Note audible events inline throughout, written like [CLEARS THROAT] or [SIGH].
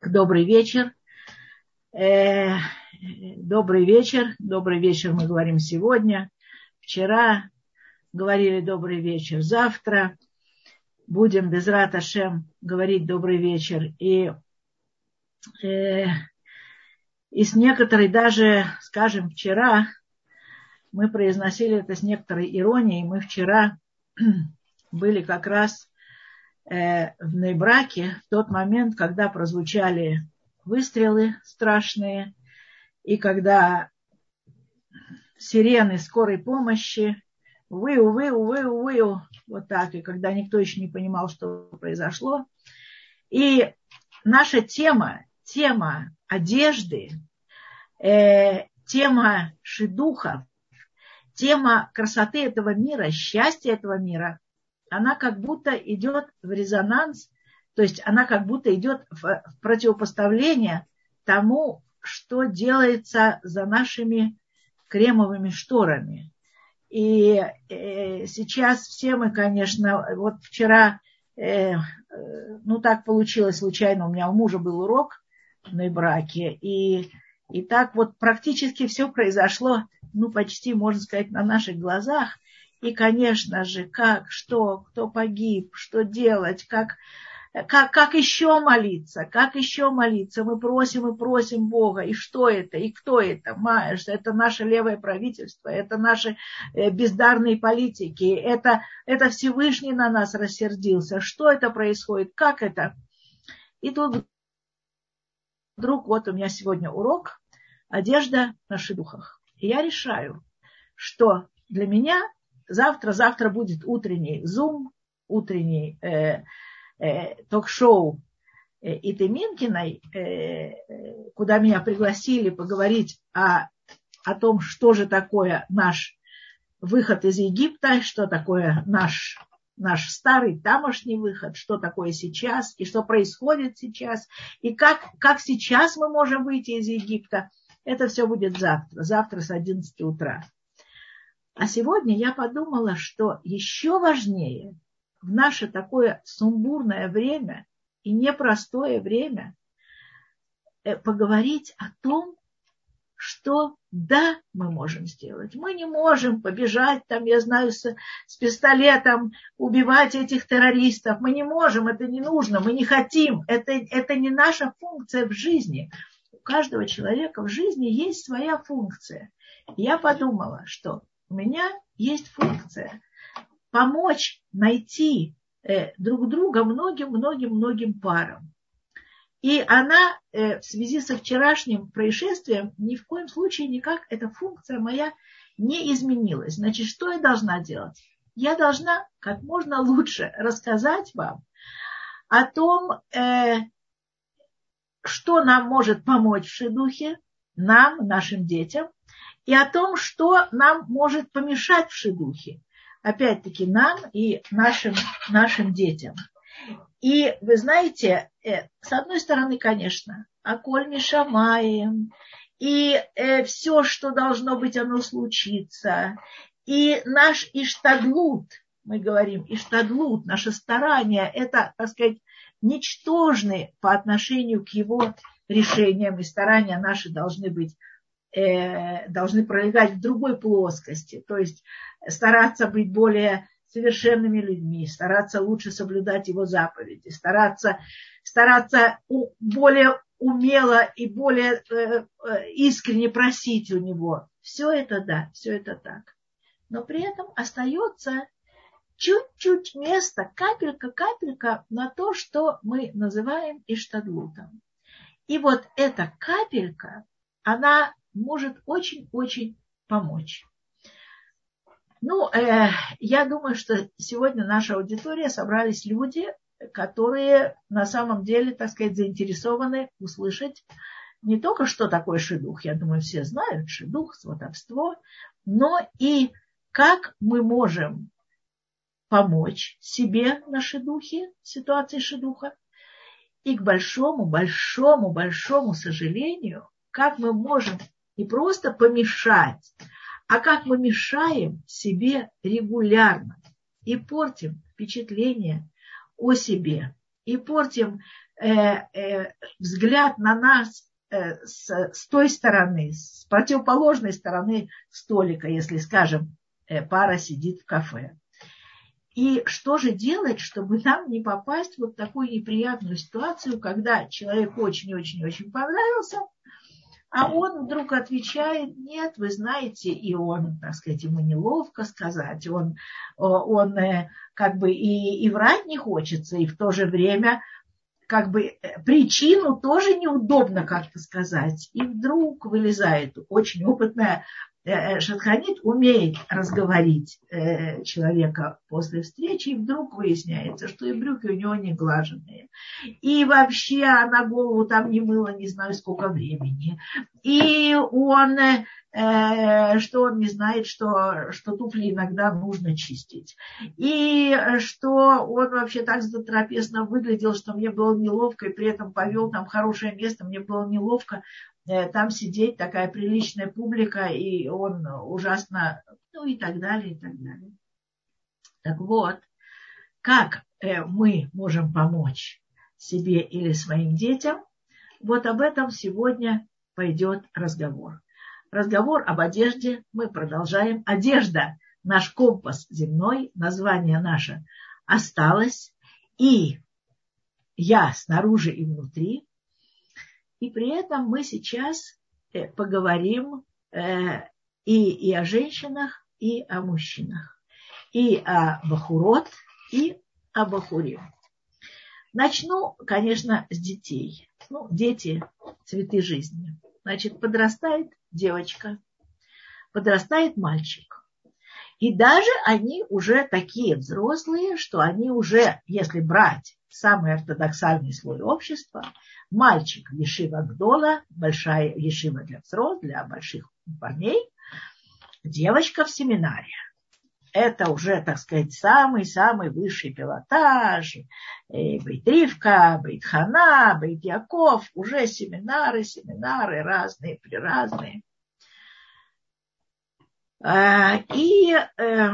Добрый вечер. Э, добрый вечер. Добрый вечер мы говорим сегодня. Вчера говорили добрый вечер. Завтра будем без Раташем говорить добрый вечер. И, э, и с некоторой даже, скажем, вчера мы произносили это с некоторой иронией. Мы вчера [CLEARS THROAT] были как раз в Нейбраке в тот момент, когда прозвучали выстрелы страшные, и когда сирены скорой помощи, вы, увы, увы, увы, вот так, и когда никто еще не понимал, что произошло. И наша тема, тема одежды, э, тема шедуха, тема красоты этого мира, счастья этого мира, она как будто идет в резонанс, то есть она как будто идет в противопоставление тому, что делается за нашими кремовыми шторами. И э, сейчас все мы, конечно, вот вчера, э, э, ну так получилось случайно, у меня у мужа был урок на браке, и, и так вот практически все произошло, ну почти, можно сказать, на наших глазах. И, конечно же, как, что, кто погиб, что делать, как, как, как еще молиться, как еще молиться. Мы просим и просим Бога. И что это, и кто это? Маешь, это наше левое правительство, это наши э, бездарные политики, это, это Всевышний на нас рассердился. Что это происходит, как это? И тут вдруг, вот у меня сегодня урок, одежда на шедухах. И я решаю, что для меня завтра, завтра будет утренний зум, утренний э, э, ток-шоу э, Иты Минкиной, э, э, куда меня пригласили поговорить о, о том, что же такое наш выход из Египта, что такое наш, наш старый тамошний выход, что такое сейчас и что происходит сейчас, и как, как сейчас мы можем выйти из Египта. Это все будет завтра, завтра с 11 утра. А сегодня я подумала, что еще важнее в наше такое сумбурное время и непростое время э, поговорить о том, что да, мы можем сделать. Мы не можем побежать там, я знаю, с, с пистолетом, убивать этих террористов. Мы не можем, это не нужно, мы не хотим. Это, это не наша функция в жизни. У каждого человека в жизни есть своя функция. Я подумала, что у меня есть функция помочь найти э, друг друга многим-многим-многим парам. И она э, в связи со вчерашним происшествием ни в коем случае никак эта функция моя не изменилась. Значит, что я должна делать? Я должна как можно лучше рассказать вам о том, э, что нам может помочь в шедухе, нам, нашим детям, и о том, что нам может помешать в шедухе. Опять-таки нам и нашим, нашим детям. И вы знаете, э, с одной стороны, конечно, Аколь Мишамаем, и э, все, что должно быть, оно случится. И наш Иштадлут, мы говорим, Иштадлут, наше старание, это, так сказать, ничтожны по отношению к его решениям, и старания наши должны быть должны пролегать в другой плоскости, то есть стараться быть более совершенными людьми, стараться лучше соблюдать его заповеди, стараться, стараться более умело и более э, э, искренне просить у него. Все это да, все это так. Но при этом остается чуть-чуть места, капелька-капелька на то, что мы называем иштадлутом. И вот эта капелька, она может очень-очень помочь. Ну, э, я думаю, что сегодня наша аудитория собрались люди, которые на самом деле, так сказать, заинтересованы услышать не только, что такое шедух, я думаю, все знают, шедух, сватовство, но и как мы можем помочь себе на шедухе, ситуации шедуха. И к большому, большому, большому сожалению, как мы можем не просто помешать, а как мы мешаем себе регулярно и портим впечатление о себе, и портим э, э, взгляд на нас э, с, с той стороны, с противоположной стороны столика, если, скажем, э, пара сидит в кафе. И что же делать, чтобы нам не попасть в вот такую неприятную ситуацию, когда человек очень-очень-очень понравился, а он вдруг отвечает, нет, вы знаете, и он, так сказать, ему неловко сказать, он, он э, как бы и, и врать не хочется, и в то же время как бы э, причину тоже неудобно как-то сказать. И вдруг вылезает очень опытная Э, э, Шатханит умеет разговорить э, человека после встречи, и вдруг выясняется, что и брюки у него не глаженные. И вообще она голову там не мыла не знаю сколько времени. И он, что он не знает, что, что туфли иногда нужно чистить. И что он вообще так затрапезно выглядел, что мне было неловко, и при этом повел там хорошее место, мне было неловко Э, там сидеть такая приличная публика, и он ужасно, ну и так далее, и так далее. Так вот, как э, мы можем помочь себе или своим детям, вот об этом сегодня пойдет разговор. Разговор об одежде мы продолжаем. Одежда, наш компас земной, название наше осталось. И я снаружи и внутри, и при этом мы сейчас э, поговорим э, и, и о женщинах, и о мужчинах, и о бахурот, и о бахуре. Начну, конечно, с детей. Ну, дети – цветы жизни. Значит, подрастает девочка, подрастает мальчик. И даже они уже такие взрослые, что они уже, если брать самый ортодоксальный слой общества, Мальчик Ешива Гдола, большая Ешива для взрослых, для больших парней. Девочка в семинаре. Это уже, так сказать, самый-самый высший пилотаж. Бейтривка, Бейтхана, Бейтьяков. Уже семинары, семинары разные, приразные. А, и э,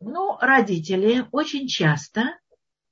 ну, родители очень часто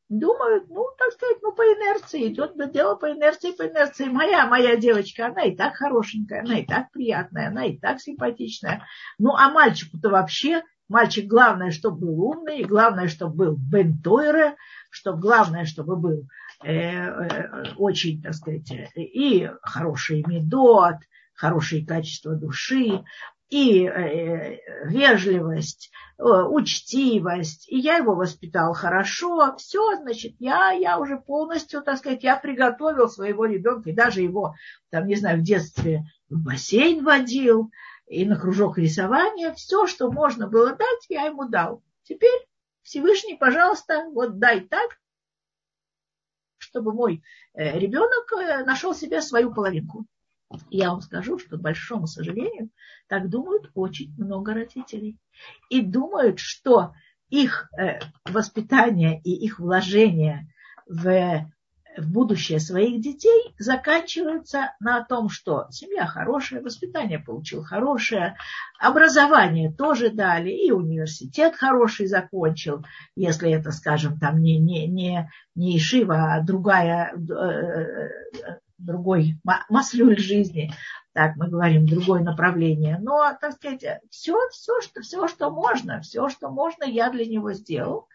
думают, ну, так сказать, ну, по инерции, идет дело по инерции, по инерции. Моя, моя девочка, она и так хорошенькая, она и так приятная, она и так симпатичная. Ну, а мальчику-то вообще, мальчик главное, чтобы был умный, главное, чтобы был бентойре, чтобы главное, чтобы был э, э, очень, так сказать, и хороший медот, хорошие качества души, и э, вежливость, э, учтивость, и я его воспитал хорошо, все, значит, я, я уже полностью, так сказать, я приготовил своего ребенка, и даже его, там, не знаю, в детстве в бассейн водил, и на кружок рисования, все, что можно было дать, я ему дал. Теперь Всевышний, пожалуйста, вот дай так, чтобы мой э, ребенок нашел себе свою половинку. Я вам скажу, что, к большому сожалению, так думают очень много родителей. И думают, что их э, воспитание и их вложение в, в будущее своих детей заканчиваются на том, что семья хорошая, воспитание получил хорошее, образование тоже дали, и университет хороший закончил, если это, скажем, там не, не, не, не Ишива, а другая э, другой маслюль жизни, так мы говорим, другое направление. Но, так сказать, все, все, что, все, что можно, все, что можно, я для него сделал.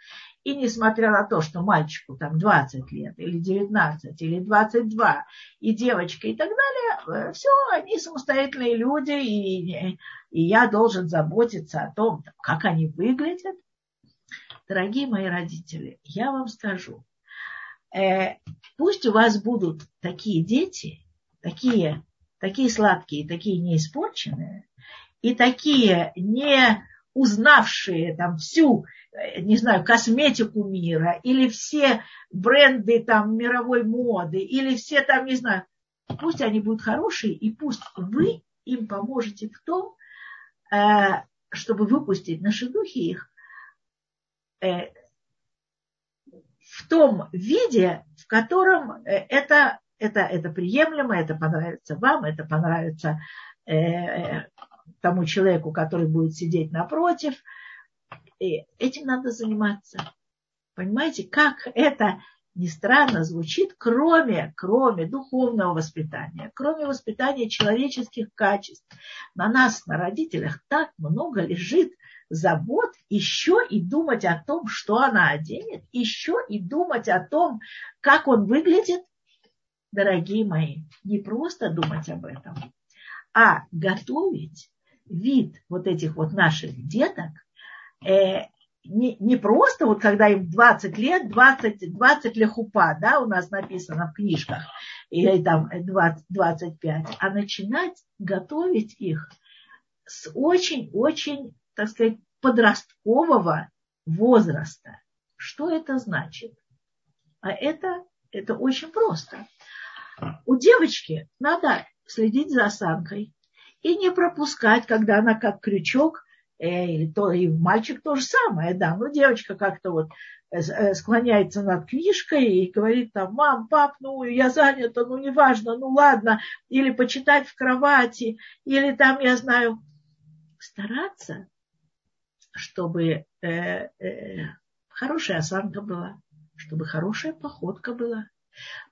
И несмотря на то, что мальчику там 20 лет, или 19, или 22, и девочка, и так далее, э, все, они самостоятельные люди, и, и я должен заботиться о том, как они выглядят. Дорогие мои родители, я вам скажу, пусть у вас будут такие дети, такие, такие сладкие, такие неиспорченные, и такие не узнавшие там всю, э, не знаю, косметику мира, или все бренды там мировой моды, или все там, не знаю, пусть они будут хорошие, и пусть вы им поможете в том, э, чтобы выпустить наши духи их э, в том виде, в котором э, это, это, это приемлемо, это понравится вам, это понравится э, э, тому человеку, который будет сидеть напротив. И этим надо заниматься. Понимаете, как это не странно звучит, кроме, кроме духовного воспитания, кроме воспитания человеческих качеств, на нас, на родителях, так много лежит забот еще и думать о том, что она оденет, еще и думать о том, как он выглядит. Дорогие мои, не просто думать об этом, а готовить вид вот этих вот наших деток э, не, не просто вот когда им 20 лет, 20, 20 лехупа, да, у нас написано в книжках, или там 20, 25, а начинать готовить их с очень-очень, так сказать, подросткового возраста. Что это значит? А это, это очень просто. У девочки надо следить за осанкой и не пропускать, когда она как крючок Э, или то, и мальчик то же самое, да, но девочка как-то вот э, э, склоняется над книжкой и говорит там, мам, пап, ну я занята, ну неважно, ну ладно, или почитать в кровати, или там, я знаю, стараться, чтобы э, э, хорошая осанка была, чтобы хорошая походка была,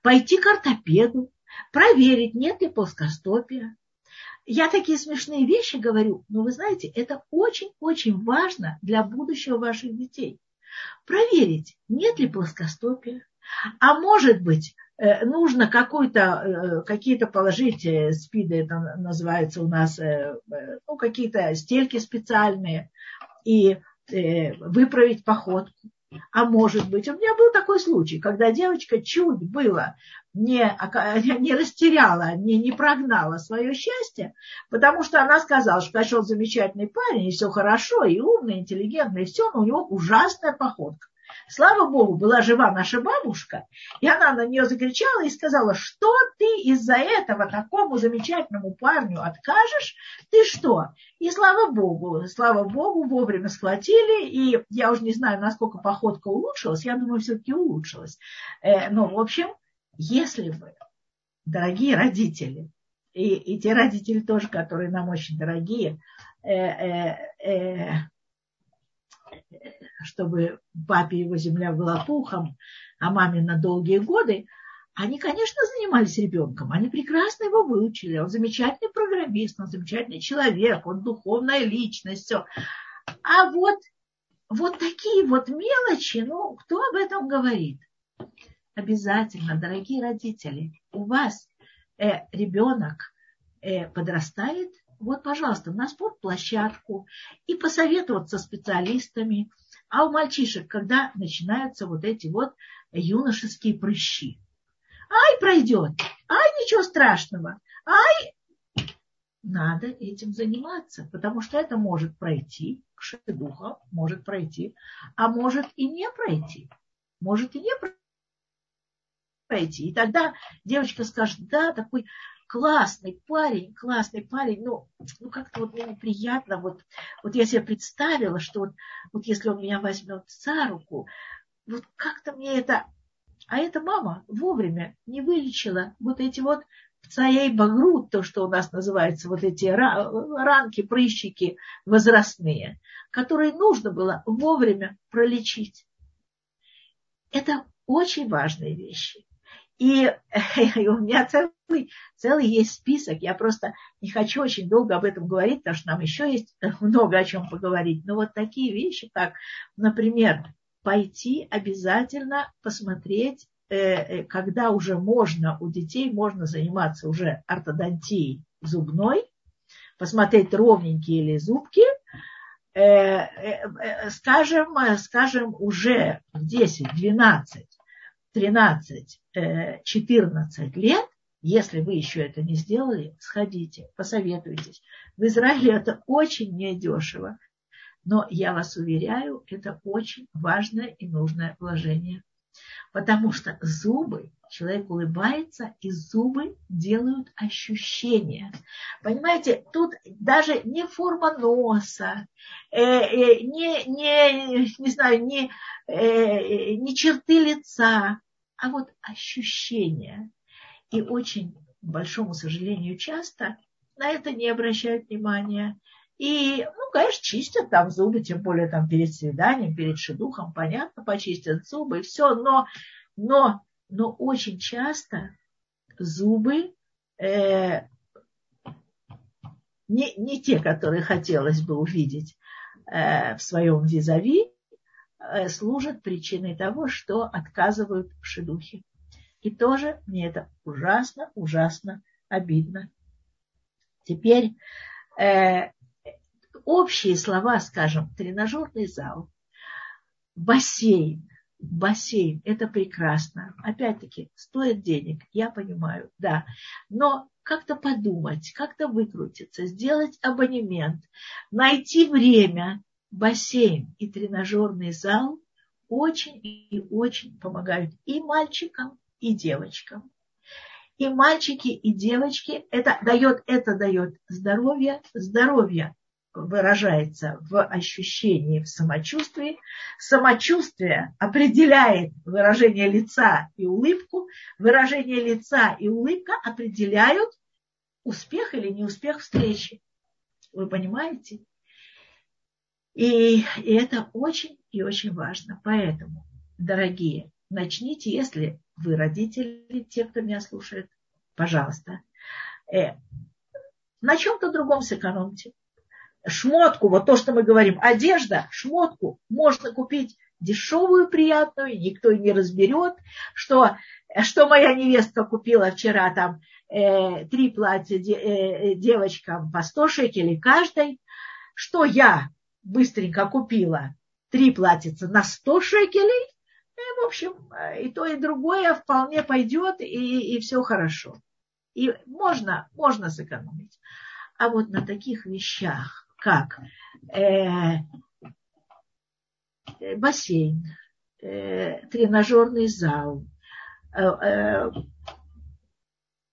пойти к ортопеду, проверить, нет ли плоскостопия, я такие смешные вещи говорю, но вы знаете, это очень-очень важно для будущего ваших детей. Проверить, нет ли плоскостопия, а может быть, э, нужно какой-то, э, какие-то положить, э, спиды это называется у нас, ну, какие-то стельки специальные, и выправить походку. А может быть, у меня был такой случай, когда девочка чуть было не, [LAUGHS] не растеряла, не, не прогнала свое счастье, потому что она сказала, что пошел замечательный парень, и все хорошо, и умный, интеллигентный, и все, но у него ужасная походка. Слава Богу, была жива наша бабушка, и она на нее закричала и сказала, что ты из-за этого такому замечательному парню откажешь? Ты что? И слава Богу, слава Богу, вовремя схватили, и я уже не знаю, насколько походка улучшилась, я думаю, все-таки улучшилась. Э, но, в общем, если бы, дорогие родители, и, и те родители тоже, которые нам очень дорогие, э, э, э, чтобы папе его земля была пухом, а маме на долгие годы, они, конечно, занимались ребенком, они прекрасно его выучили, он замечательный программист, он замечательный человек, он духовная личность, все. А вот, вот такие вот мелочи, ну, кто об этом говорит? Обязательно, дорогие родители, у вас э, ребенок э, подрастает, вот, пожалуйста, на спортплощадку и посоветоваться со специалистами. А у мальчишек, когда начинаются вот эти вот юношеские прыщи. Ай, пройдет, ай, ничего страшного, ай, надо этим заниматься, потому что это может пройти, к шедухам может пройти, а может и не пройти. Может и не пройти. И тогда девочка скажет, да, такой классный парень, классный парень, ну, ну как-то вот мне неприятно, вот, вот я себе представила, что вот, вот если он меня возьмет за руку, вот как-то мне это... А эта мама вовремя не вылечила вот эти вот в своей багру, то, что у нас называется, вот эти ранки, прыщики возрастные, которые нужно было вовремя пролечить. Это очень важные вещи. И, [LAUGHS] и у меня целый, целый есть список. Я просто не хочу очень долго об этом говорить, потому что нам еще есть много о чем поговорить. Но вот такие вещи, как, например, пойти обязательно посмотреть, э, э, когда уже можно, у детей можно заниматься уже ортодонтией зубной, посмотреть ровненькие ли зубки, э, скажем, скажем, уже в 10, 12, 13, 14 лет, если вы еще это не сделали, сходите, посоветуйтесь. В Израиле это очень недешево, но я вас уверяю, это очень важное и нужное вложение. Потому что зубы, человек улыбается, и зубы делают ощущения. Понимаете, тут даже не форма носа, э, э, не, не, не знаю, не, э, не черты лица, а вот ощущения. И очень, к большому сожалению, часто на это не обращают внимания. И, ну, конечно, чистят там зубы, тем более там перед свиданием, перед шедухом, понятно, почистят зубы и все, но Но, но очень часто зубы э, не, не те, которые хотелось бы увидеть э, в своем визави, э, служат причиной того, что отказывают в шедухе. И тоже мне это ужасно, ужасно обидно. Теперь э, общие слова, скажем, тренажерный зал, бассейн, бассейн, это прекрасно. Опять-таки, стоит денег, я понимаю, да. Но как-то подумать, как-то выкрутиться, сделать абонемент, найти время, бассейн и тренажерный зал очень и очень помогают и мальчикам, и девочкам. И мальчики, и девочки, это дает, это дает здоровье, здоровье выражается в ощущении, в самочувствии. Самочувствие определяет выражение лица и улыбку. Выражение лица и улыбка определяют успех или неуспех встречи. Вы понимаете? И, и это очень и очень важно. Поэтому, дорогие, начните, если вы родители, те, кто меня слушает, пожалуйста, э, на чем-то другом сэкономьте. Шмотку, вот то, что мы говорим, одежда, шмотку можно купить дешевую, приятную, никто и не разберет, что, что моя невестка купила вчера там э, три платья де, э, девочкам по 100 шекелей каждой, что я быстренько купила три платьица на 100 шекелей, в общем, э, и то, и другое вполне пойдет, и, и все хорошо. И можно, можно сэкономить. А вот на таких вещах, как э, бассейн, э, тренажерный зал, э, э,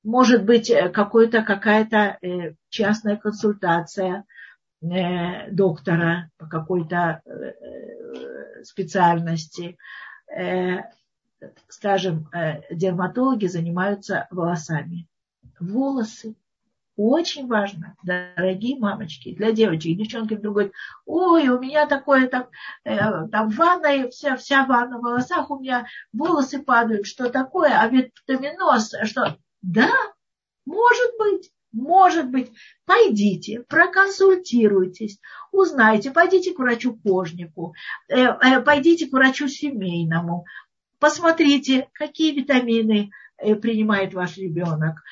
может быть какой-то, какая-то э, частная консультация э, доктора по какой-то э, специальности, Э, скажем, э, дерматологи занимаются волосами. Волосы. Очень важно, дорогие мамочки, для девочек. Девчонки вдруг говорят, ой, у меня такое там, э, там ванна, вся, вся ванна в волосах, у меня волосы падают, что такое, а витаминоз, что... Да, может быть, может быть, пойдите, проконсультируйтесь, узнайте, пойдите к врачу-кожнику, э, э, пойдите к врачу семейному, посмотрите, какие витамины э, принимает ваш ребенок.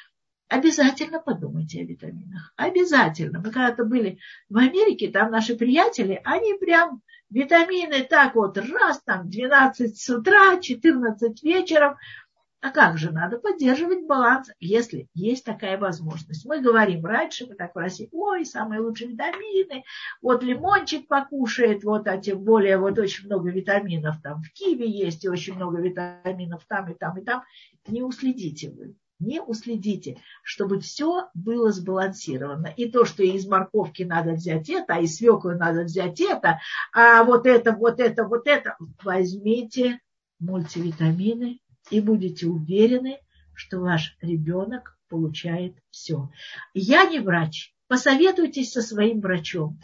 Обязательно подумайте о витаминах. Обязательно. Мы когда-то были в Америке, там наши приятели, они прям витамины так вот раз, там 12 с утра, 14 вечером – а как же, надо поддерживать баланс, если есть такая возможность. Мы говорим, раньше мы так в России, ой, самые лучшие витамины, вот лимончик покушает, вот, а тем более вот очень много витаминов там в киви есть, и очень много витаминов там и там и там. Не уследите вы, не уследите, чтобы все было сбалансировано. И то, что из морковки надо взять это, а из свеклы надо взять это, а вот это, вот это, вот это. Возьмите мультивитамины, и будете уверены, что ваш ребенок получает все. Я не врач, посоветуйтесь со своим врачом.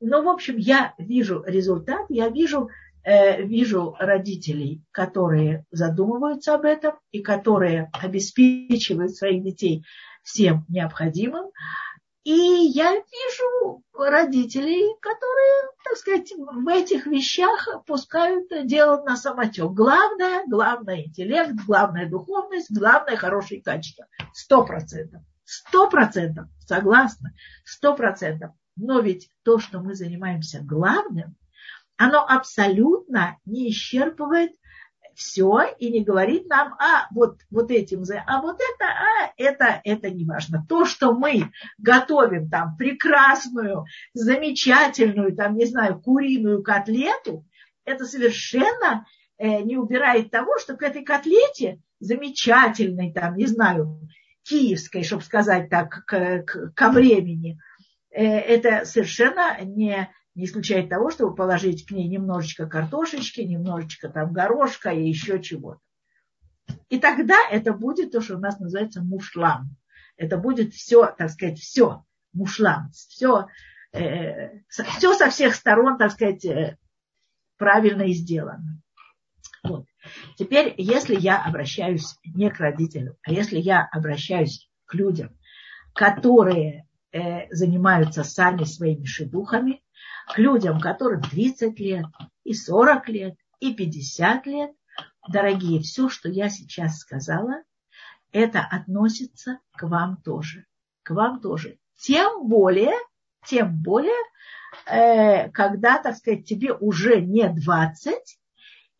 Но, в общем, я вижу результат, я вижу, э, вижу родителей, которые задумываются об этом и которые обеспечивают своих детей всем необходимым. И я вижу родителей, которые, так сказать, в этих вещах пускают дело на самотек. Главное, главное интеллект, главное духовность, главное хорошие качества. Сто процентов. Сто процентов. Согласна. Сто процентов. Но ведь то, что мы занимаемся главным, оно абсолютно не исчерпывает все и не говорит нам, а вот, вот этим, а вот это, а это, это не важно. То, что мы готовим там прекрасную, замечательную, там, не знаю, куриную котлету, это совершенно э, не убирает того, что к этой котлете замечательной, там, не знаю, киевской, чтобы сказать так, к, к, ко времени, э, это совершенно не не исключает того, чтобы положить к ней немножечко картошечки, немножечко там горошка и еще чего-то. И тогда это будет то, что у нас называется мушлам. Это будет все, так сказать, все мушлам, все, э, все со всех сторон, так сказать, э, правильно сделано. Вот. Теперь, если я обращаюсь не к родителям, а если я обращаюсь к людям, которые э, занимаются сами своими шедухами, к людям, которым 30 лет, и 40 лет, и 50 лет, дорогие, все, что я сейчас сказала, это относится к вам тоже. К вам тоже. Тем более, тем более, э, когда, так сказать, тебе уже не 20,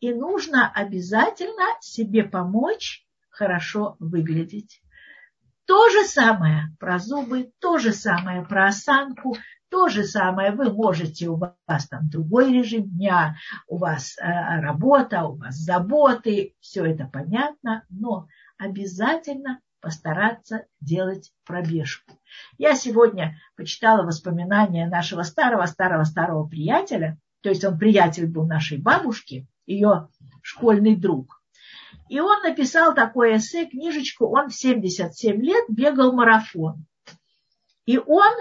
и нужно обязательно себе помочь хорошо выглядеть. То же самое про зубы, то же самое про осанку, то же самое вы можете, у вас там другой режим дня, у вас э, работа, у вас заботы, все это понятно, но обязательно постараться делать пробежку. Я сегодня почитала воспоминания нашего старого-старого-старого приятеля, то есть он приятель был нашей бабушки, ее школьный друг. И он написал такое эссе, книжечку, он в 77 лет бегал марафон. И он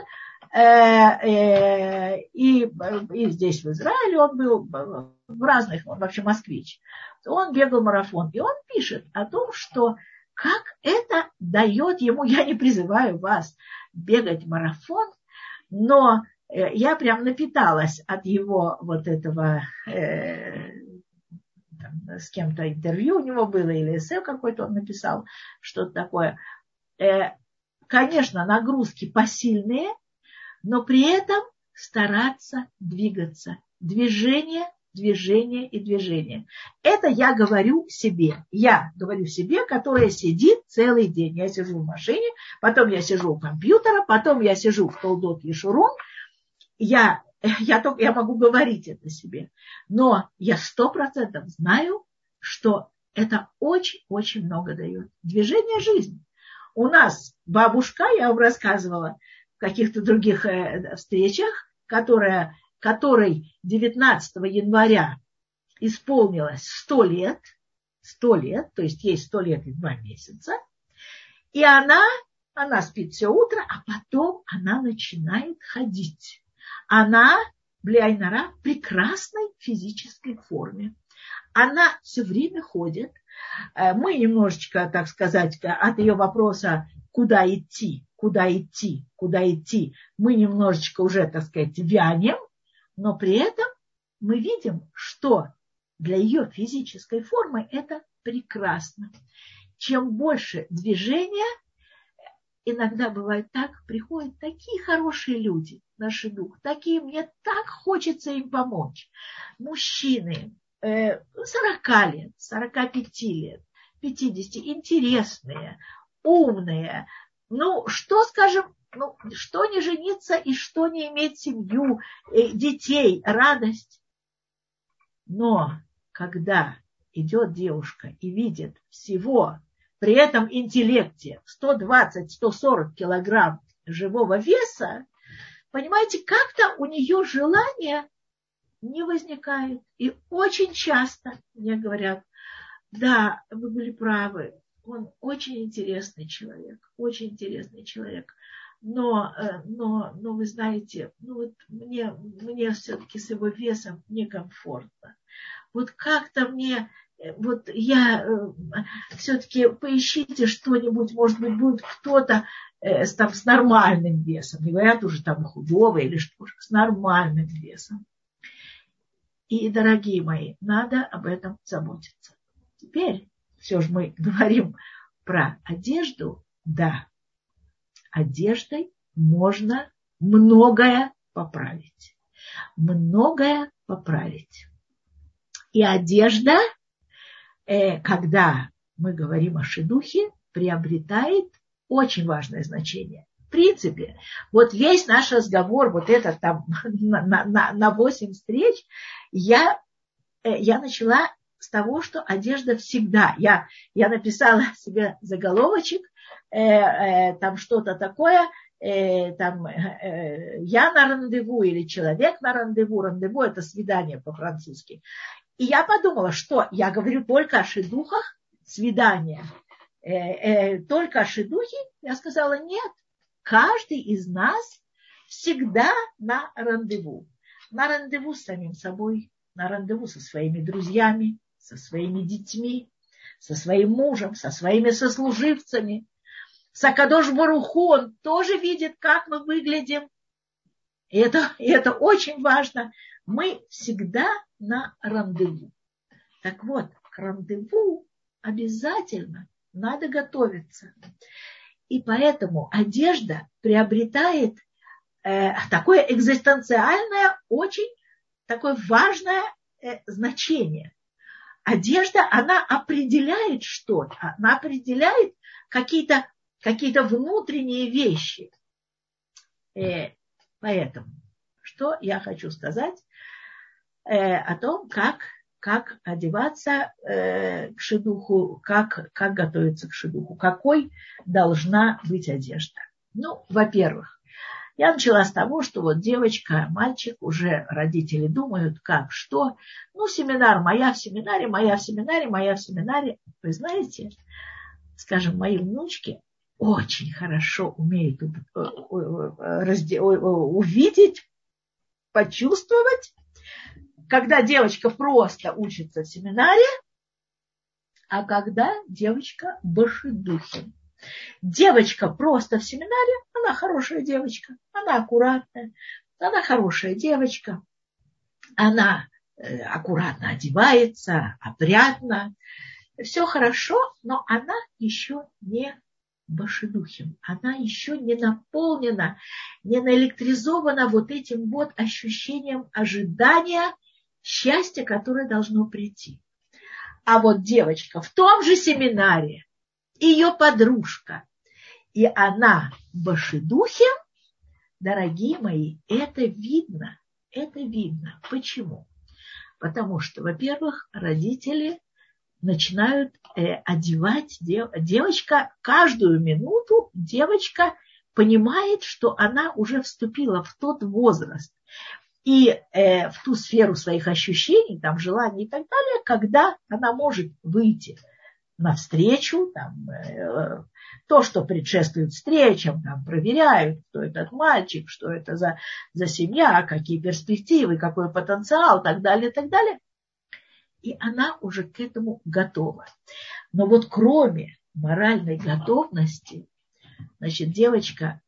и, и здесь в Израиле он был, в разных, он вообще москвич. Он бегал марафон. И он пишет о том, что как это дает ему, я не призываю вас бегать марафон, но э, я прям напиталась от его вот этого э, там, с кем-то интервью у него было, или эссе какой-то он написал, что-то такое. Э, конечно, нагрузки посильные, но при этом стараться двигаться. Движение, движение и движение. Это я говорю себе. Я говорю себе, которая сидит целый день. Я сижу в машине, потом я сижу у компьютера, потом я сижу в Толдот Ешурун. Я [LAUGHS] я, только, я могу говорить это себе. Но я сто процентов знаю, что это очень-очень много дает. Движение жизни. У нас бабушка, я вам рассказывала каких-то других э, встречах, которая, которой 19 января исполнилось 100 лет, 100 лет, то есть ей 100 лет и 2 месяца, и она, она спит все утро, а потом она начинает ходить она, Блиайнара, в прекрасной физической форме. Она все время ходит. Э, мы немножечко, так сказать, от ее вопроса, куда идти, куда идти, куда идти, мы немножечко уже, так сказать, вянем, но при этом мы видим, что для ее физической формы это прекрасно. Чем больше движения, иногда бывает так, приходят такие хорошие люди, наши дух, такие, мне так хочется им помочь. Мужчины, 40 э, лет, 45 лет, 50, интересные, умные. Ну, что, скажем, ну, что не жениться и что не иметь семью, э, детей, радость. Но когда идет девушка и видит всего при этом интеллекте 120-140 килограмм живого веса, понимаете, как-то у нее желание не возникает. И очень часто мне говорят, да, вы были правы, он очень интересный человек, очень интересный человек. Но, э, но, но вы знаете, ну вот мне, мне все-таки с его весом некомфортно. Вот как-то мне Э, вот я э, все-таки поищите что-нибудь, может быть, будет кто-то там, с нормальным весом. Не говорят уже там худого или что с нормальным весом. И, дорогие мои, надо об этом заботиться. Теперь все же мы [LAUGHS] говорим про одежду. Да, одеждой можно многое поправить. Многое поправить. И одежда – Э, когда мы говорим о шедухе, приобретает очень важное значение. В принципе, вот весь наш разговор, вот этот там [LAUGHS] на, на, на 8 встреч, я, э, я начала с того, что одежда всегда. Я, я написала [LAUGHS] себе заголовочек, э, э, там что-то такое, э, там э, я на рандеву или человек на рандеву. Рандеву это свидание по-французски. И я подумала, что я говорю только о шедухах, свидания, э, э, только о шедухе. Я сказала, нет, каждый из нас всегда на рандеву. На рандеву с самим собой, на рандеву со своими друзьями, со своими детьми, со своим мужем, со своими сослуживцами. Сакадош Баруху, он тоже видит, как мы выглядим. И это, и это очень важно. Мы всегда на рандеву. Так вот, к рандеву обязательно надо готовиться. И поэтому одежда приобретает э, такое экзистенциальное, очень такое важное э, значение. Одежда, она определяет что-то, она определяет какие-то какие внутренние вещи. Э, поэтому, что я хочу сказать э, о том, как как одеваться э, к шедуху, как, как готовиться к шедуху, какой должна быть одежда. Ну, во-первых, я начала с того, что вот девочка, мальчик, уже родители думают, как, что. Ну, семинар, моя в семинаре, моя в семинаре, моя в семинаре. Вы знаете, скажем, мои внучки очень хорошо умеют э, увидеть, почувствовать когда девочка просто учится в семинаре, а когда девочка башедухин. Девочка просто в семинаре, она хорошая девочка, она аккуратная, она хорошая девочка, она э, аккуратно одевается, опрятно, все хорошо, но она еще не Башидухим. Она еще не наполнена, не наэлектризована вот этим вот ощущением ожидания счастье, которое должно прийти. А вот девочка в том же семинаре, ее подружка, и она башидухи, дорогие мои, это видно, это видно. Почему? Потому что, во-первых, родители начинают э, одевать дев, девочка каждую минуту девочка понимает, что она уже вступила в тот возраст, и э, в ту сферу своих ощущений, там, желаний и так далее, когда она может выйти навстречу, там, э, то, что предшествует встречам, там, проверяют, кто этот мальчик, что это за, за семья, какие перспективы, какой потенциал, так далее, так далее. И она уже к этому готова. Но вот кроме моральной готовности, значит, девочка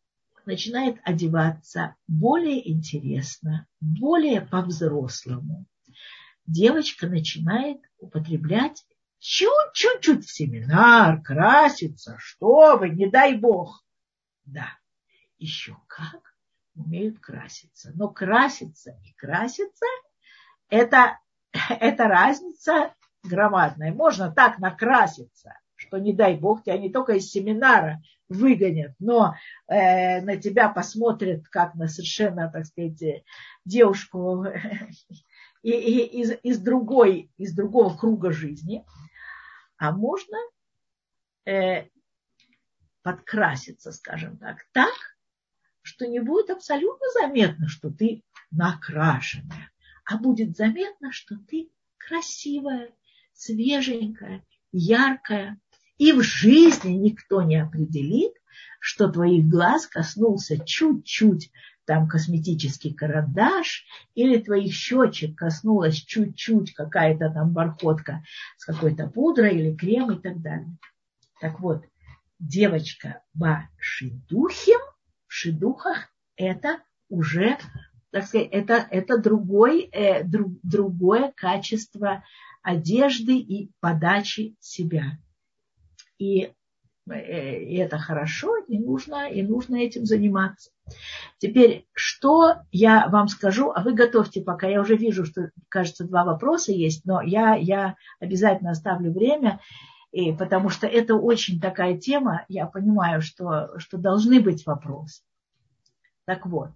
начинает одеваться более интересно, более по-взрослому. Девочка начинает употреблять чуть-чуть в семинар, краситься, что вы, не дай бог. Да, еще как умеют краситься. Но краситься и краситься это, это разница громадная. Можно так накраситься, что не дай бог тебя не только из семинара выгонят, но э, на тебя посмотрят как на совершенно, так сказать, девушку и, и, из, из, другой, из другого круга жизни. А можно э, подкраситься, скажем так, так, что не будет абсолютно заметно, что ты накрашенная, а будет заметно, что ты красивая, свеженькая, яркая, и в жизни никто не определит, что твоих глаз коснулся чуть-чуть там косметический карандаш, или твоих щечек коснулась чуть-чуть какая-то там бархотка с какой-то пудрой или крем и так далее. Так вот, девочка ба шидухим, в шидухах это уже, так сказать, это, это другой, э, друг, другое качество одежды и подачи себя. И, и это хорошо, и нужно, и нужно этим заниматься. Теперь, что я вам скажу, а вы готовьте пока. Я уже вижу, что, кажется, два вопроса есть, но я, я обязательно оставлю время, и, потому что это очень такая тема, я понимаю, что, что должны быть вопросы. Так вот,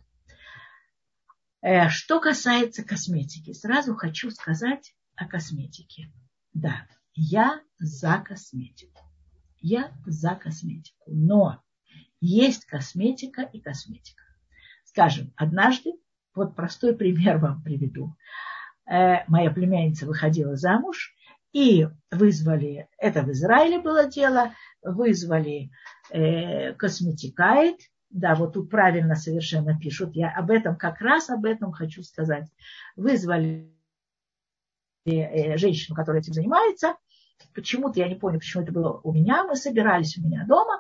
э, что касается косметики, сразу хочу сказать о косметике. Да, я за косметику я за косметику. Но есть косметика и косметика. Скажем, однажды, вот простой пример вам приведу. Э, моя племянница выходила замуж, и вызвали, это в Израиле было дело, вызвали э, косметикает, да, вот тут правильно совершенно пишут, я об этом как раз об этом хочу сказать. Вызвали э, женщину, которая этим занимается. Почему-то, я не помню, почему это было у меня, мы собирались у меня дома.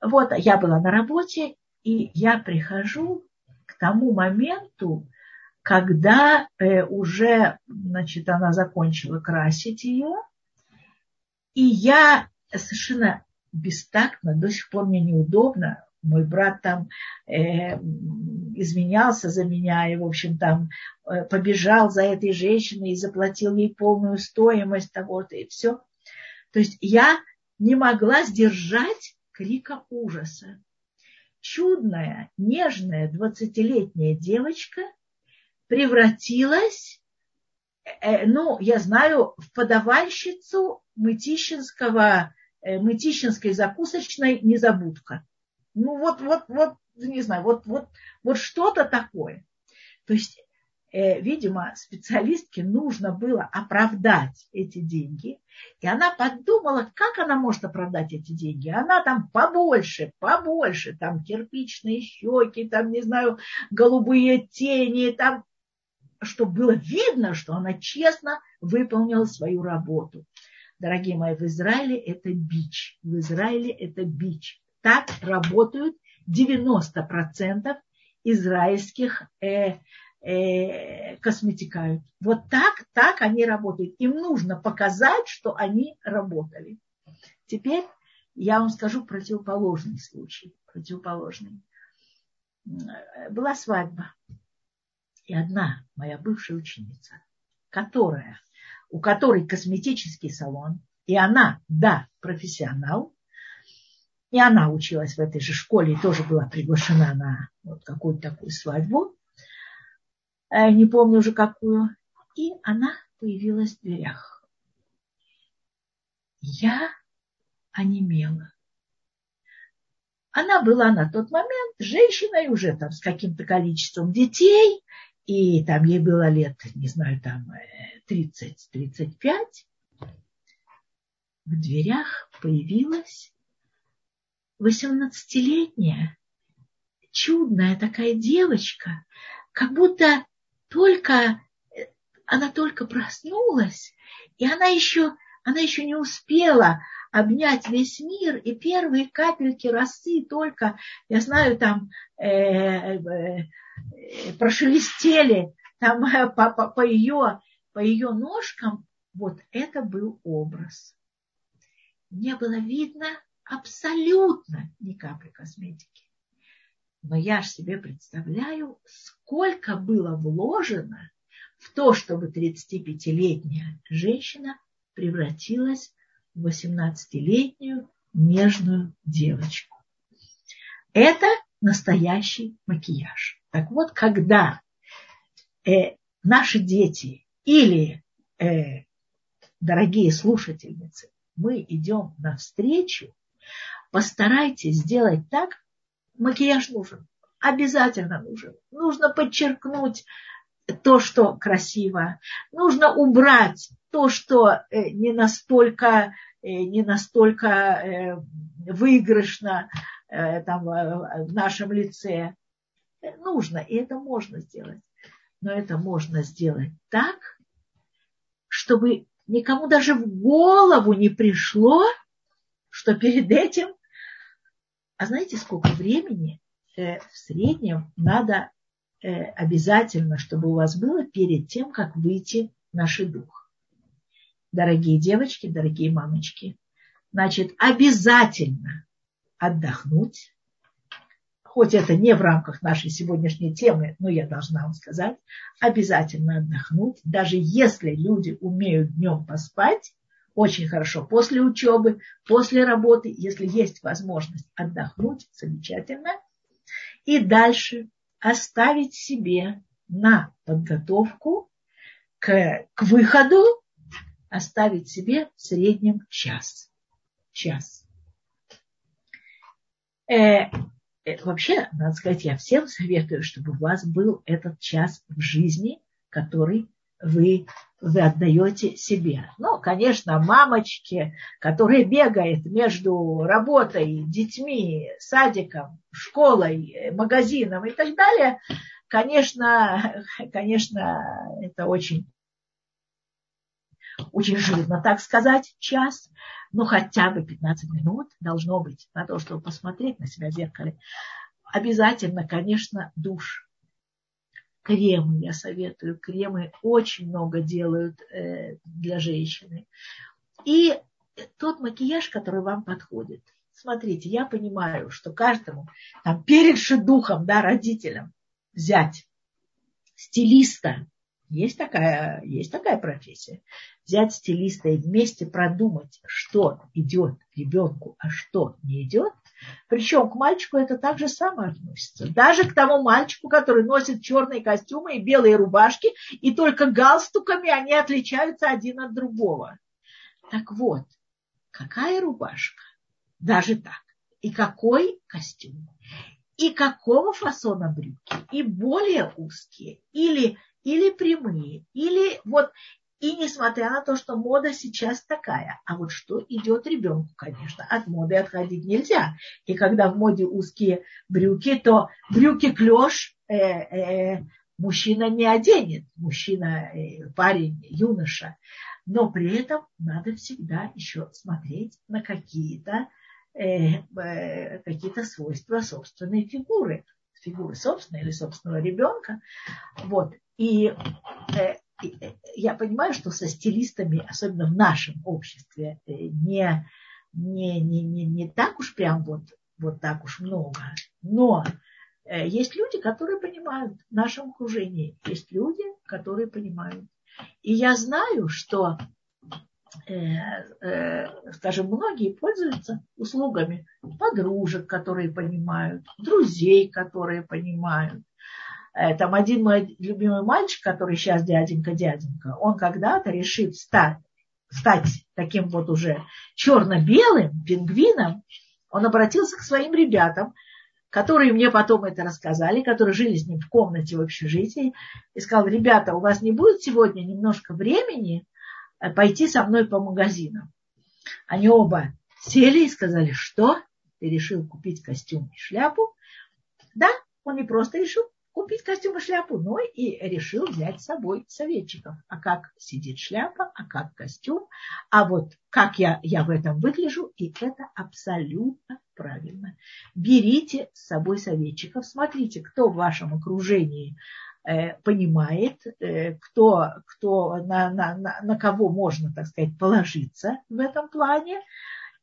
Вот, я была на работе, и я прихожу к тому моменту, когда э, уже, значит, она закончила красить ее, и я совершенно бестактно, до сих пор мне неудобно, мой брат там э, изменялся за меня и, в общем, там э, побежал за этой женщиной и заплатил ей полную стоимость того-то и все. То есть я не могла сдержать крика ужаса. Чудная, нежная двадцатилетняя девочка превратилась, э, ну, я знаю, в подавальщицу мытищинского, э, мытищинской закусочной незабудка. Ну, вот, вот, вот, не знаю, вот, вот, вот что-то такое. То есть э, видимо, специалистке нужно было оправдать эти деньги. И она подумала, как она может оправдать эти деньги. Она там побольше, побольше, там кирпичные щеки, там, не знаю, голубые тени, там, чтобы было видно, что она честно выполнила свою работу. Дорогие мои, в Израиле это бич. В Израиле это бич. Так работают 90% израильских э, э, косметикают. Вот так, так они работают. Им нужно показать, что они работали. Теперь я вам скажу противоположный случай. Противоположный. Была свадьба. И одна моя бывшая ученица, которая, у которой косметический салон, и она, да, профессионал, и она училась в этой же школе и тоже была приглашена на вот какую-то такую свадьбу. Э, не помню уже какую, и она появилась в дверях. Я онемела. Она была на тот момент женщиной уже там с каким-то количеством детей, и там ей было лет, не знаю, там 30-35. В дверях появилась 18-летняя чудная такая девочка, как будто только, э, она только проснулась, и она еще, она еще не успела обнять весь мир, и первые капельки росы только, я знаю, там э, э, прошелестели там э, [LAUGHS] по, по, по, ее, по ее ножкам, вот это был образ. Не было видно абсолютно ни капли косметики. Но я же себе представляю, сколько было вложено в то, чтобы 35-летняя женщина превратилась в 18-летнюю нежную девочку. Это настоящий макияж. Так вот, когда э, наши дети или э, дорогие слушательницы, мы идем навстречу, постарайтесь сделать так, макияж нужен, обязательно нужен. Нужно подчеркнуть то, что красиво. Нужно убрать то, что э, не настолько, э, не настолько э, выигрышно там, в нашем лице. Нужно, и это можно сделать. Но это можно сделать так, чтобы никому даже в голову не пришло, что перед этим а знаете, сколько времени э, в среднем надо э, обязательно, чтобы у вас было перед тем, как выйти на шедух? Дорогие девочки, дорогие мамочки, значит, обязательно отдохнуть, хоть это не в рамках нашей сегодняшней темы, но я должна вам сказать, обязательно отдохнуть, даже если люди умеют днем поспать, очень хорошо. После учебы, после работы, если есть возможность отдохнуть, замечательно. И дальше оставить себе на подготовку к, к выходу, оставить себе в среднем час. Час. Э, э, вообще, надо сказать, я всем советую, чтобы у вас был этот час в жизни, который вы вы отдаете себе. Ну, конечно, мамочки, которая бегает между работой, детьми, садиком, школой, магазином и так далее, конечно, [LAUGHS] конечно, это очень, очень жирно, так сказать, час, но хотя бы 15 минут должно быть на то, чтобы посмотреть на себя в зеркале. Обязательно, конечно, душ. Кремы я советую. Кремы очень много делают э, для женщины. И тот макияж, который вам подходит. Смотрите, я понимаю, что каждому там, перед шедухом, да, родителям взять стилиста, есть такая, есть такая профессия. Взять стилиста и вместе продумать, что идет ребенку, а что не идет. Причем к мальчику это так же самое относится. Даже к тому мальчику, который носит черные костюмы и белые рубашки, и только галстуками они отличаются один от другого. Так вот, какая рубашка? Даже так. И какой костюм? И какого фасона брюки? И более узкие, или или прямые, или вот, и несмотря на то, что мода сейчас такая, а вот что идет ребенку, конечно, от моды отходить нельзя. И когда в моде узкие брюки, то брюки клеш э, э, мужчина не оденет, мужчина, э, парень, юноша. Но при этом надо всегда еще смотреть на какие-то э, э, какие-то свойства собственной фигуры фигуры собственной или собственного ребенка. Вот. И э, э, я понимаю, что со стилистами, особенно в нашем обществе, э, не, не, не, не, не так уж прям вот, вот так уж много. Но есть люди, которые понимают в нашем окружении. Есть люди, которые понимают. И я знаю, что скажем, многие пользуются услугами подружек, которые понимают, друзей, которые понимают. Э, там один мой любимый мальчик, который сейчас дяденька-дяденька, он когда-то решит стать, стать таким вот уже черно-белым пингвином, он обратился к своим ребятам, которые мне потом это рассказали, которые жили с ним в комнате в общежитии, и сказал, ребята, у вас не будет сегодня немножко времени э, пойти со мной по магазинам? Они оба сели и сказали, что? Ты решил купить костюм и шляпу? Да, он не просто решил купить костюм и шляпу, но и решил взять с собой советчиков. А как сидит шляпа, а как костюм, а вот как я, я в этом выгляжу, и это абсолютно правильно. Берите с собой советчиков, смотрите, кто в вашем окружении э, понимает, э, кто, кто на, на, на, кого можно, так сказать, положиться в этом плане.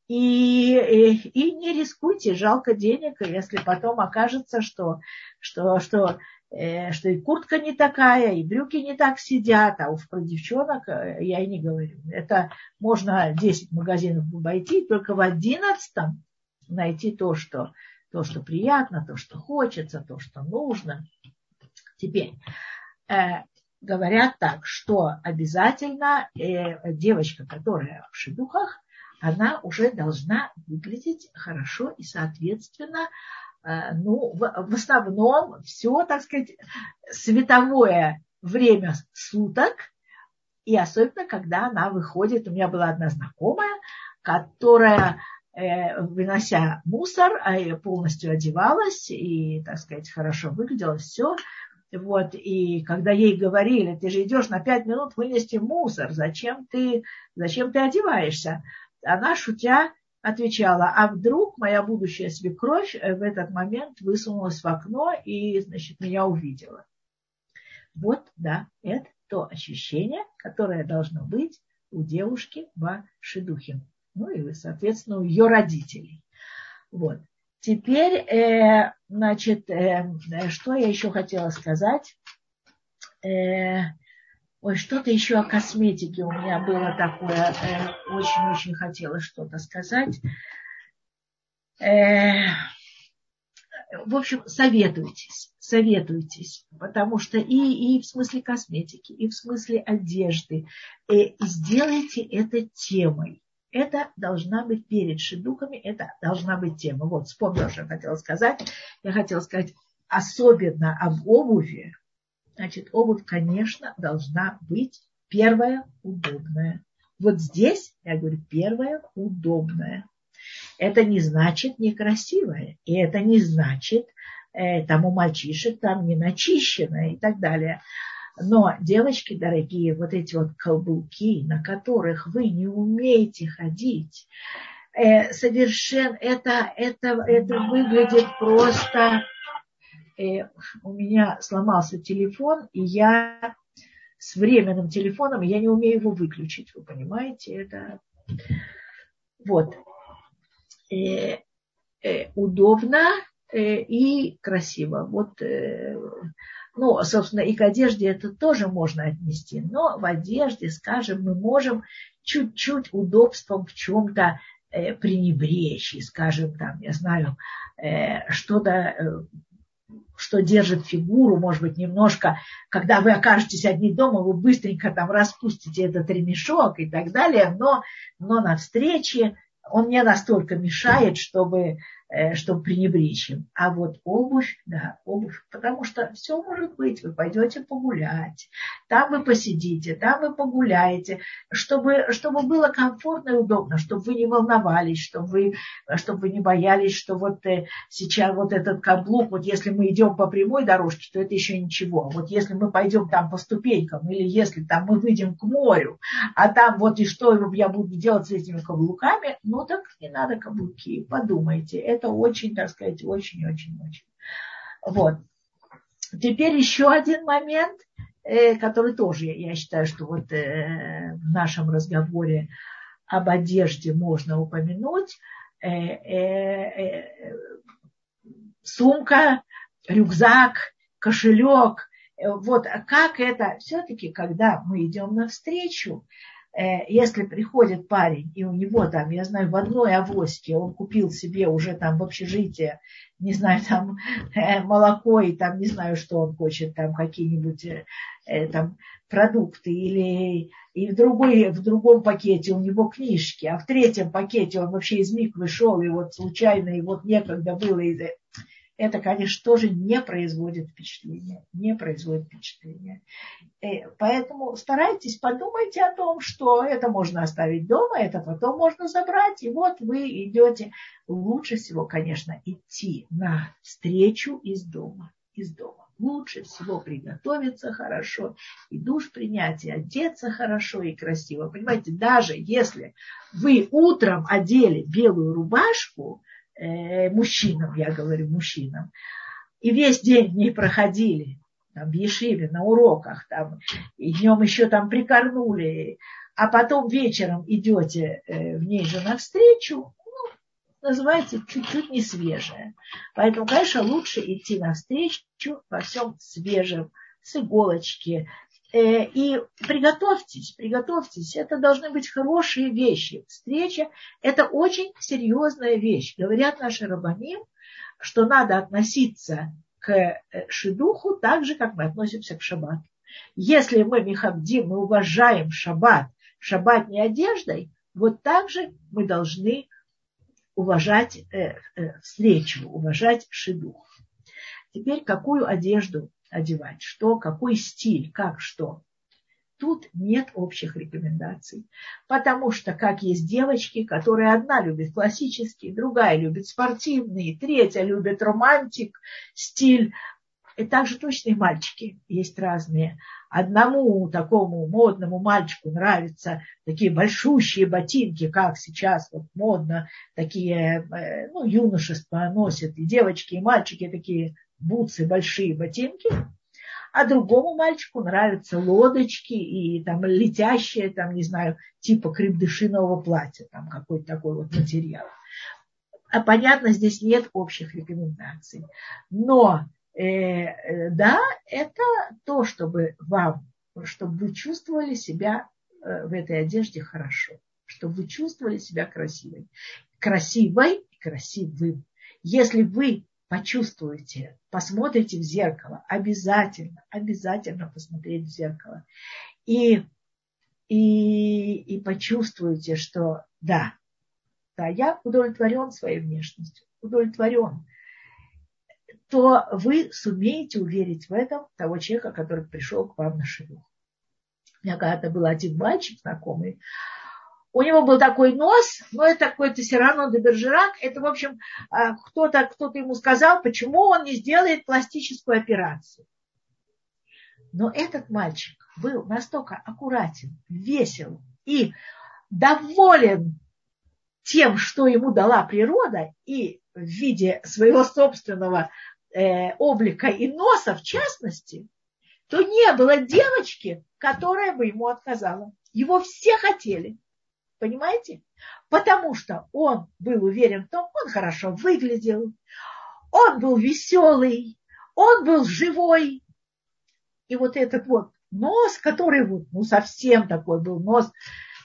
И, и, и не рискуйте, жалко денег, если потом окажется, что, что, что, э, что и куртка не такая, и брюки не так сидят, а уж про девчонок э, я и не говорю. Это можно 10 магазинов обойти, только в 11 найти то, что, то, что приятно, то, что хочется, то, что нужно. Теперь, э, говорят так, что обязательно э, девочка, которая в шедухах, она уже должна выглядеть хорошо и, соответственно, э, ну, в, в основном все, так сказать, световое время суток, и особенно, когда она выходит, у меня была одна знакомая, которая, э, вынося мусор, а полностью одевалась и, так сказать, хорошо выглядела, все. Вот, и когда ей говорили, ты же идешь на пять минут вынести мусор, зачем ты, зачем ты одеваешься? она, шутя, отвечала, а вдруг моя будущая свекровь э, в этот момент высунулась в окно и, значит, меня увидела. Вот, да, это то ощущение, которое должно быть у девушки в Шедухин. Ну и, соответственно, у ее родителей. Вот. Теперь, э, значит, э, что я еще хотела сказать? Э, Ой, что-то еще о косметике у меня было такое. Э, очень-очень хотела что-то сказать. Э, в общем, советуйтесь, советуйтесь, потому что и, и в смысле косметики, и в смысле одежды. И э, сделайте это темой. Это должна быть перед шедуками, это должна быть тема. Вот, вспомнила, что я хотела сказать. Я хотела сказать особенно об обуви, Значит, обувь, конечно, должна быть первая удобная. Вот здесь, я говорю, первая удобная. Это не значит некрасивая. И это не значит, э, там у мальчишек там не начищенная и так далее. Но, девочки дорогие, вот эти вот каблуки, на которых вы не умеете ходить, э, совершенно это, это, это выглядит просто... Э, у меня сломался телефон, и я с временным телефоном, я не умею его выключить, вы понимаете? Это вот. Э, э, удобно э, и красиво. Вот, э, ну, собственно, и к одежде это тоже можно отнести. Но в одежде, скажем, мы можем чуть-чуть удобством в чем-то э, пренебречь. И, скажем, там, я знаю, э, что-то э, что держит фигуру, может быть, немножко, когда вы окажетесь одни дома, вы быстренько там распустите этот ремешок и так далее, но, но на встрече он не настолько мешает, чтобы чтобы пренебречь им. А вот обувь, да, обувь, потому что все может быть, вы пойдете погулять, там вы посидите, там вы погуляете, чтобы, чтобы было комфортно и удобно, чтобы вы не волновались, чтобы вы, чтобы вы не боялись, что вот э, сейчас вот этот каблук, вот если мы идем по прямой дорожке, то это еще ничего. Вот если мы пойдем там по ступенькам, или если там мы выйдем к морю, а там вот и что я буду делать с этими каблуками, ну так не надо каблуки, подумайте, это очень, так сказать, очень-очень-очень. Вот. Теперь еще один момент, э, который тоже, я считаю, что вот э, в нашем разговоре об одежде можно упомянуть. Э, сумка, рюкзак, кошелек. Вот как это все-таки, когда мы идем навстречу, Э, если приходит парень, и у него там, я знаю, в одной авоське он купил себе уже там в общежитие, не знаю, там э, молоко и там не знаю, что он хочет, там какие-нибудь э, там продукты, или и в, другой, в другом пакете у него книжки, а в третьем пакете он вообще из миг вышел, и вот случайно, и вот некогда было, и это, конечно, тоже не производит впечатления. Не производит впечатления. Э, поэтому старайтесь, подумайте о том, что это можно оставить дома, это потом можно забрать. И вот вы идете. Лучше всего, конечно, идти на встречу из дома. Из дома. Лучше всего приготовиться хорошо, и душ принять, и одеться хорошо и красиво. Понимаете, даже если вы утром одели белую рубашку, э, мужчинам, я говорю мужчинам, и весь день в проходили, там, в Ешиве, на уроках, там, и днем еще там прикорнули, а потом вечером идете э, в ней же навстречу, ну, называется чуть-чуть не свежая. Поэтому, конечно, лучше идти навстречу во всем свежем, с иголочки, и приготовьтесь, приготовьтесь. Это должны быть хорошие вещи. Встреча – это очень серьезная вещь. Говорят наши рабаним, что надо относиться к э, шедуху так же, как мы относимся к шаббату. Если мы михабдим, мы уважаем шаббат, шаббат не одеждой, вот так же мы должны уважать э, э, встречу, уважать шедух. Теперь какую одежду одевать, что, какой стиль, как что. Тут нет общих рекомендаций. Потому что, как есть девочки, которые одна любит классический, другая любит спортивный, третья любит романтик, стиль. И также точно и мальчики есть разные. Одному такому модному мальчику нравятся такие большущие ботинки, как сейчас вот модно, такие, э, ну, юношество носят, и девочки, и мальчики такие бутсы, большие ботинки, а другому мальчику нравятся лодочки и там летящие, там, не знаю, типа крепдышинового платья, там какой-то такой вот материал. А понятно, здесь нет общих рекомендаций. Но э, э, да, это то, чтобы вам, чтобы вы чувствовали себя э, в этой одежде хорошо, чтобы вы чувствовали себя красивой. Красивой и красивым. Если вы почувствуете, посмотрите в зеркало, обязательно, обязательно посмотреть в зеркало. И, и, и почувствуете, что да, да, я удовлетворен своей внешностью, удовлетворен, то вы сумеете уверить в этом того человека, который пришел к вам на шиву. У меня когда-то был один мальчик знакомый, у него был такой нос, но это какой-то Сирано де Бержерак. Это, в общем, а, кто-то кто ему сказал, почему он не сделает пластическую операцию. Но этот мальчик был настолько аккуратен, весел и доволен тем, что ему дала природа, и в виде своего собственного э, облика и носа, в частности, то не было девочки, которая бы ему отказала. Его все хотели. Понимаете? Потому что он был уверен в том, он хорошо выглядел, он был веселый, он был живой. И вот этот вот нос, который вот, ну, совсем такой был нос,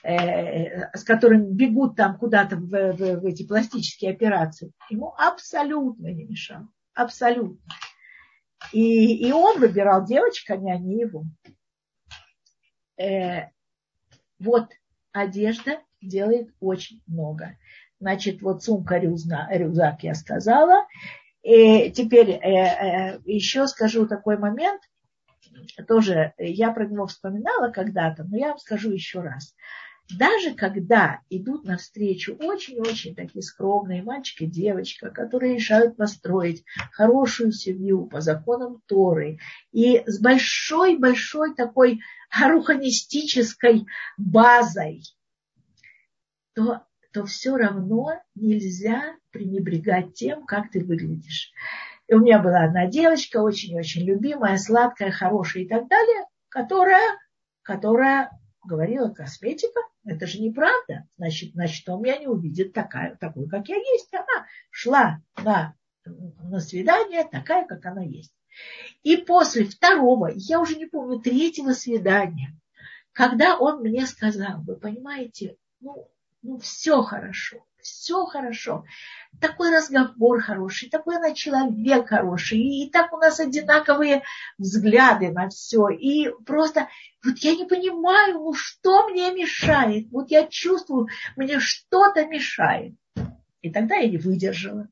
э, с которым бегут там куда-то в, в, в эти пластические операции, ему абсолютно не мешал. Абсолютно. И, и он выбирал девочками, а не его. Э, вот одежда делает очень много. Значит, вот сумка, рюзна, рюкзак я сказала. И теперь э, э, еще скажу такой момент. Тоже я про него вспоминала когда-то, но я вам скажу еще раз. Даже когда идут навстречу очень-очень такие скромные мальчики, девочка, которые решают построить хорошую семью по законам Торы и с большой-большой такой руханистической базой, то, то все равно нельзя пренебрегать тем, как ты выглядишь. И у меня была одна девочка, очень-очень любимая, сладкая, хорошая и так далее, которая, которая говорила, косметика, это же неправда. Значит, значит, он меня не увидит такая, такой, как я есть. Она шла на, на свидание такая, как она есть. И после второго, я уже не помню, третьего свидания, когда он мне сказал, вы понимаете, ну, ну все хорошо, все хорошо. Такой разговор хороший, такой она человек хороший, и, так у нас одинаковые взгляды на все. И просто вот я не понимаю, ну что мне мешает? Вот я чувствую, мне что-то мешает. И тогда я не выдержала.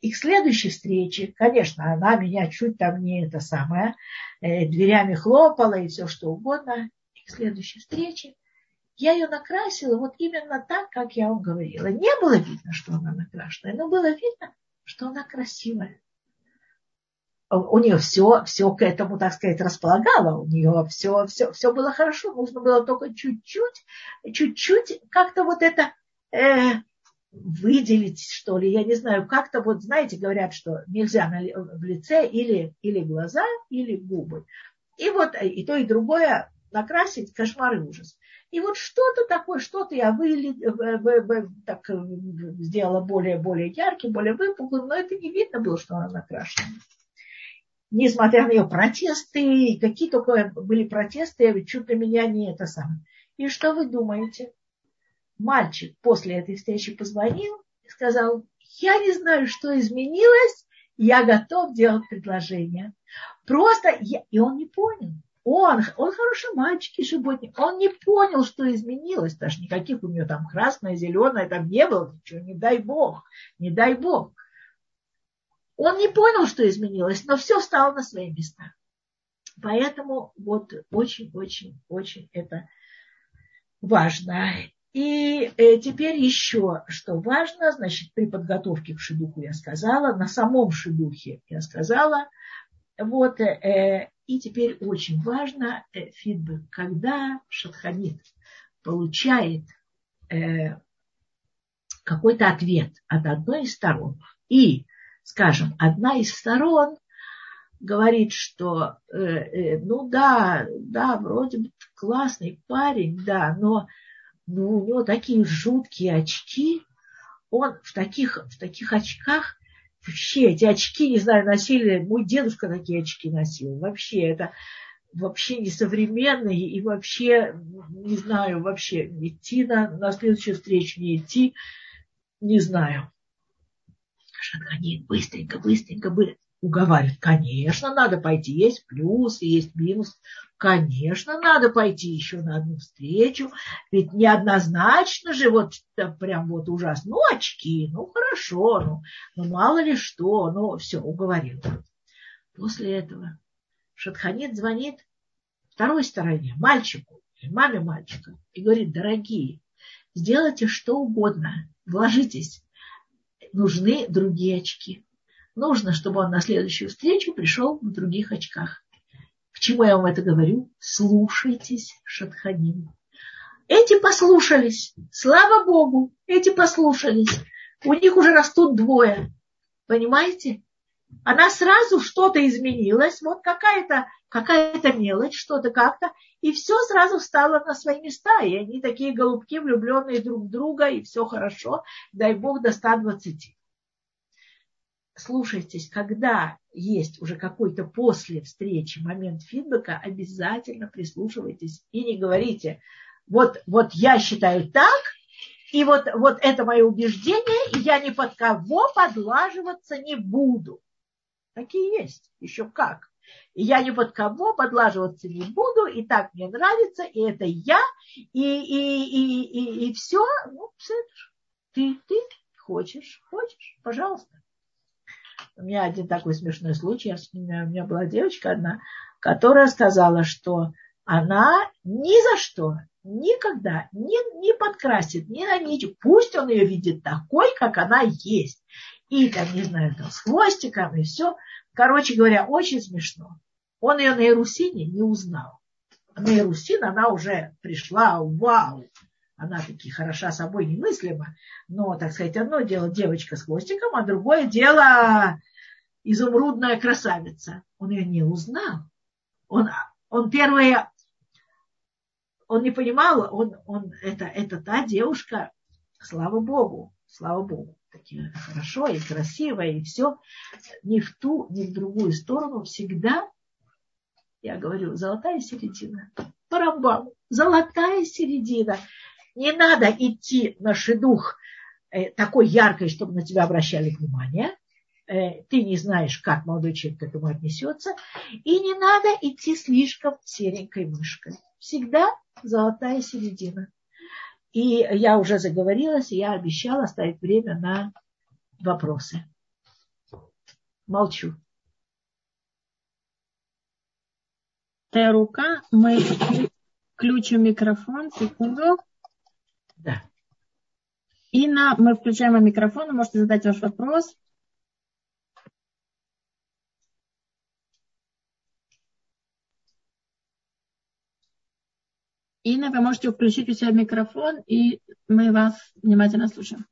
И к следующей встрече, конечно, она меня чуть там не это самое, э, дверями хлопала и все что угодно. И к следующей встрече я ее накрасила вот именно так, как я вам говорила. Не было видно, что она накрашенная, но было видно, что она красивая. У нее все, все к этому, так сказать, располагало. У нее все, все, все было хорошо. Нужно было только чуть-чуть, чуть-чуть как-то вот это э, выделить, что ли. Я не знаю, как-то вот, знаете, говорят, что нельзя на, в лице или, или глаза, или губы. И вот и то, и другое накрасить кошмар и ужас. И вот что-то такое, что-то я выли, так, э, сделала более, более ярким, более выпуклым, но это не видно было, что она накрашена. Несмотря на ее протесты, какие только были протесты, чуть ли меня не это самое. И что вы думаете? Мальчик после этой встречи позвонил и сказал, я не знаю, что изменилось, я готов делать предложение. Просто, я... и он не понял. Он, он хороший мальчик и субботник. Он не понял, что изменилось. Даже никаких у него там красное, зеленое там не было. Ничего, не дай бог. Не дай бог. Он не понял, что изменилось, но все стало на свои места. Поэтому вот очень-очень-очень это важно. И э, теперь еще, что важно, значит, при подготовке к шедуху я сказала, на самом шедухе я сказала, вот э, и теперь очень важно э, фидбэк, когда шатханит получает э, какой-то ответ от одной из сторон, и, скажем, одна из сторон говорит, что э, э, ну да, да, вроде бы классный парень, да, но ну, у него такие жуткие очки, он в таких, в таких очках вообще эти очки, не знаю, носили, мой дедушка такие очки носил, вообще это вообще несовременные и вообще, не знаю, вообще идти на, на следующую встречу, не идти, не знаю. Шатханин, быстренько, быстренько, быстренько уговаривает. Конечно, надо пойти. Есть плюс, есть минус. Конечно, надо пойти еще на одну встречу. Ведь неоднозначно же вот прям вот ужасно. Ну, очки, ну, хорошо, ну, ну мало ли что. Ну, все, уговорил. После этого Шатханит звонит второй стороне, мальчику, маме мальчика, и говорит, дорогие, сделайте что угодно, вложитесь, нужны другие очки нужно, чтобы он на следующую встречу пришел в других очках. К Почему я вам это говорю? Слушайтесь Шатханим. Эти послушались. Слава Богу, эти послушались. У них уже растут двое. Понимаете? Она сразу что-то изменилось, вот какая-то какая-то мелочь, что-то как-то, и все сразу встало на свои места, и они такие голубки, влюбленные друг в друга, и все хорошо, дай Бог до 120. Слушайтесь, когда есть уже какой-то после встречи момент фидбэка, обязательно прислушивайтесь и не говорите, вот, вот я считаю так, и вот, вот это мое убеждение, и я ни под кого подлаживаться не буду. Такие есть, еще как. И я ни под кого подлаживаться не буду, и так мне нравится, и это я, и, и, и, и, и все. Ну, ты, ты хочешь, хочешь, пожалуйста. У меня один такой смешной случай. У меня, была девочка одна, которая сказала, что она ни за что никогда не, не подкрасит, не наничит. Пусть он ее видит такой, как она есть. И там, не знаю, там, с хвостиком и все. Короче говоря, очень смешно. Он ее на Иерусине не узнал. На Иерусин она уже пришла, вау, она таки хороша собой немыслимо. Но, так сказать, одно дело девочка с хвостиком, а другое дело изумрудная красавица. Он ее не узнал. Он, он первое он не понимал, он, он, это, это та девушка, слава Богу, слава Богу, такие хорошо и красиво, и все. Ни в ту, ни в другую сторону всегда, я говорю, золотая середина. Парамбам, золотая середина. Не надо идти на шедух э, такой яркой, чтобы на тебя обращали внимание. Э, ты не знаешь, как молодой человек к этому отнесется. И не надо идти слишком серенькой мышкой. Всегда золотая середина. И я уже заговорилась, и я обещала оставить время на вопросы. Молчу. Твоя рука, мы включим микрофон, секунду. Да. Инна, мы включаем микрофон, вы можете задать ваш вопрос. Инна, вы можете включить у себя микрофон, и мы вас внимательно слушаем.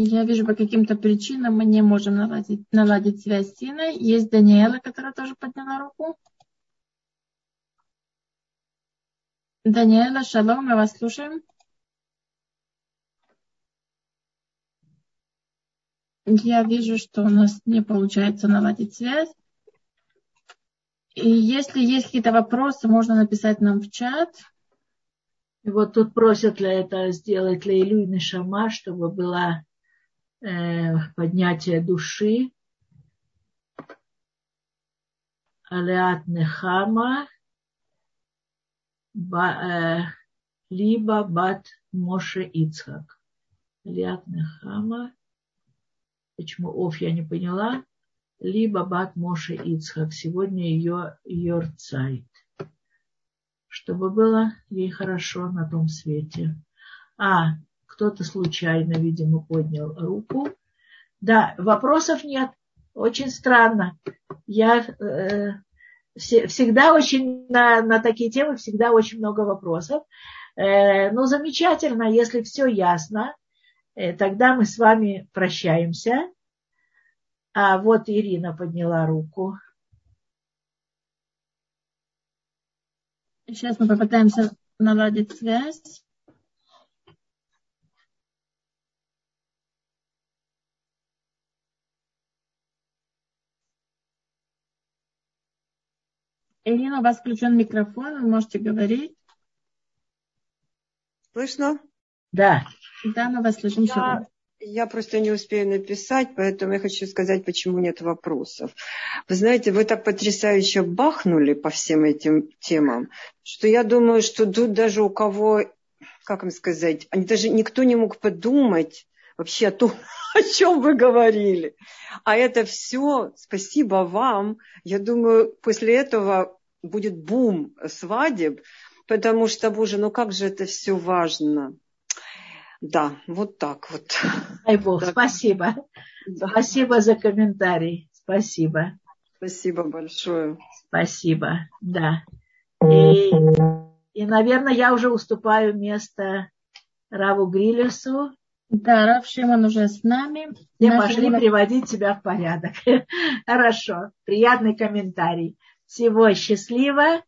Я вижу, по каким-то причинам мы не можем наладить, наладить связь с Иной. Есть Даниэла, которая тоже подняла руку. Даниэла, шалом, мы вас слушаем. Я вижу, что у нас не получается наладить связь. И если есть какие-то вопросы, можно написать нам в чат. И вот тут просят для этого сделать Лейлю и Нешама, чтобы было э, поднятие души. Алеат Нехама, э, либо Бат Моше Ицхак. Алеат Нехама, Почему Оф я не поняла. Либо Бат Моше Ицхак. Сегодня ее Йорцайт. Чтобы было ей хорошо на том свете. А, кто-то случайно, видимо, поднял руку. Да, вопросов нет. Очень странно. Я э, всегда очень на, на такие темы всегда очень много вопросов. Э, но замечательно, если все ясно, Э, тогда мы с вами прощаемся. А вот Ирина подняла руку. Сейчас мы попытаемся наладить связь. Ирина, у вас включен микрофон, вы можете говорить. Слышно? Да. Да, мы вас слышим. Я, я просто не успею написать, поэтому я хочу сказать, почему нет вопросов. Вы знаете, вы так потрясающе бахнули по всем этим темам, что я думаю, что тут даже у кого, как им сказать, они даже никто не мог подумать вообще о том, [LAUGHS] о чем вы говорили. А это все, спасибо вам. Я думаю, после этого будет бум свадеб, потому что, боже, ну как же это все важно. Да, вот так вот. Дай Бог, так. спасибо. Да. Спасибо за комментарий. Спасибо. Спасибо большое. Спасибо, да. И, и, наверное, я уже уступаю место Раву Грилесу. Да, Рав Шимон уже с нами. Все пошли время... приводить себя в порядок. [LAUGHS] Хорошо. Приятный комментарий. Всего счастливо.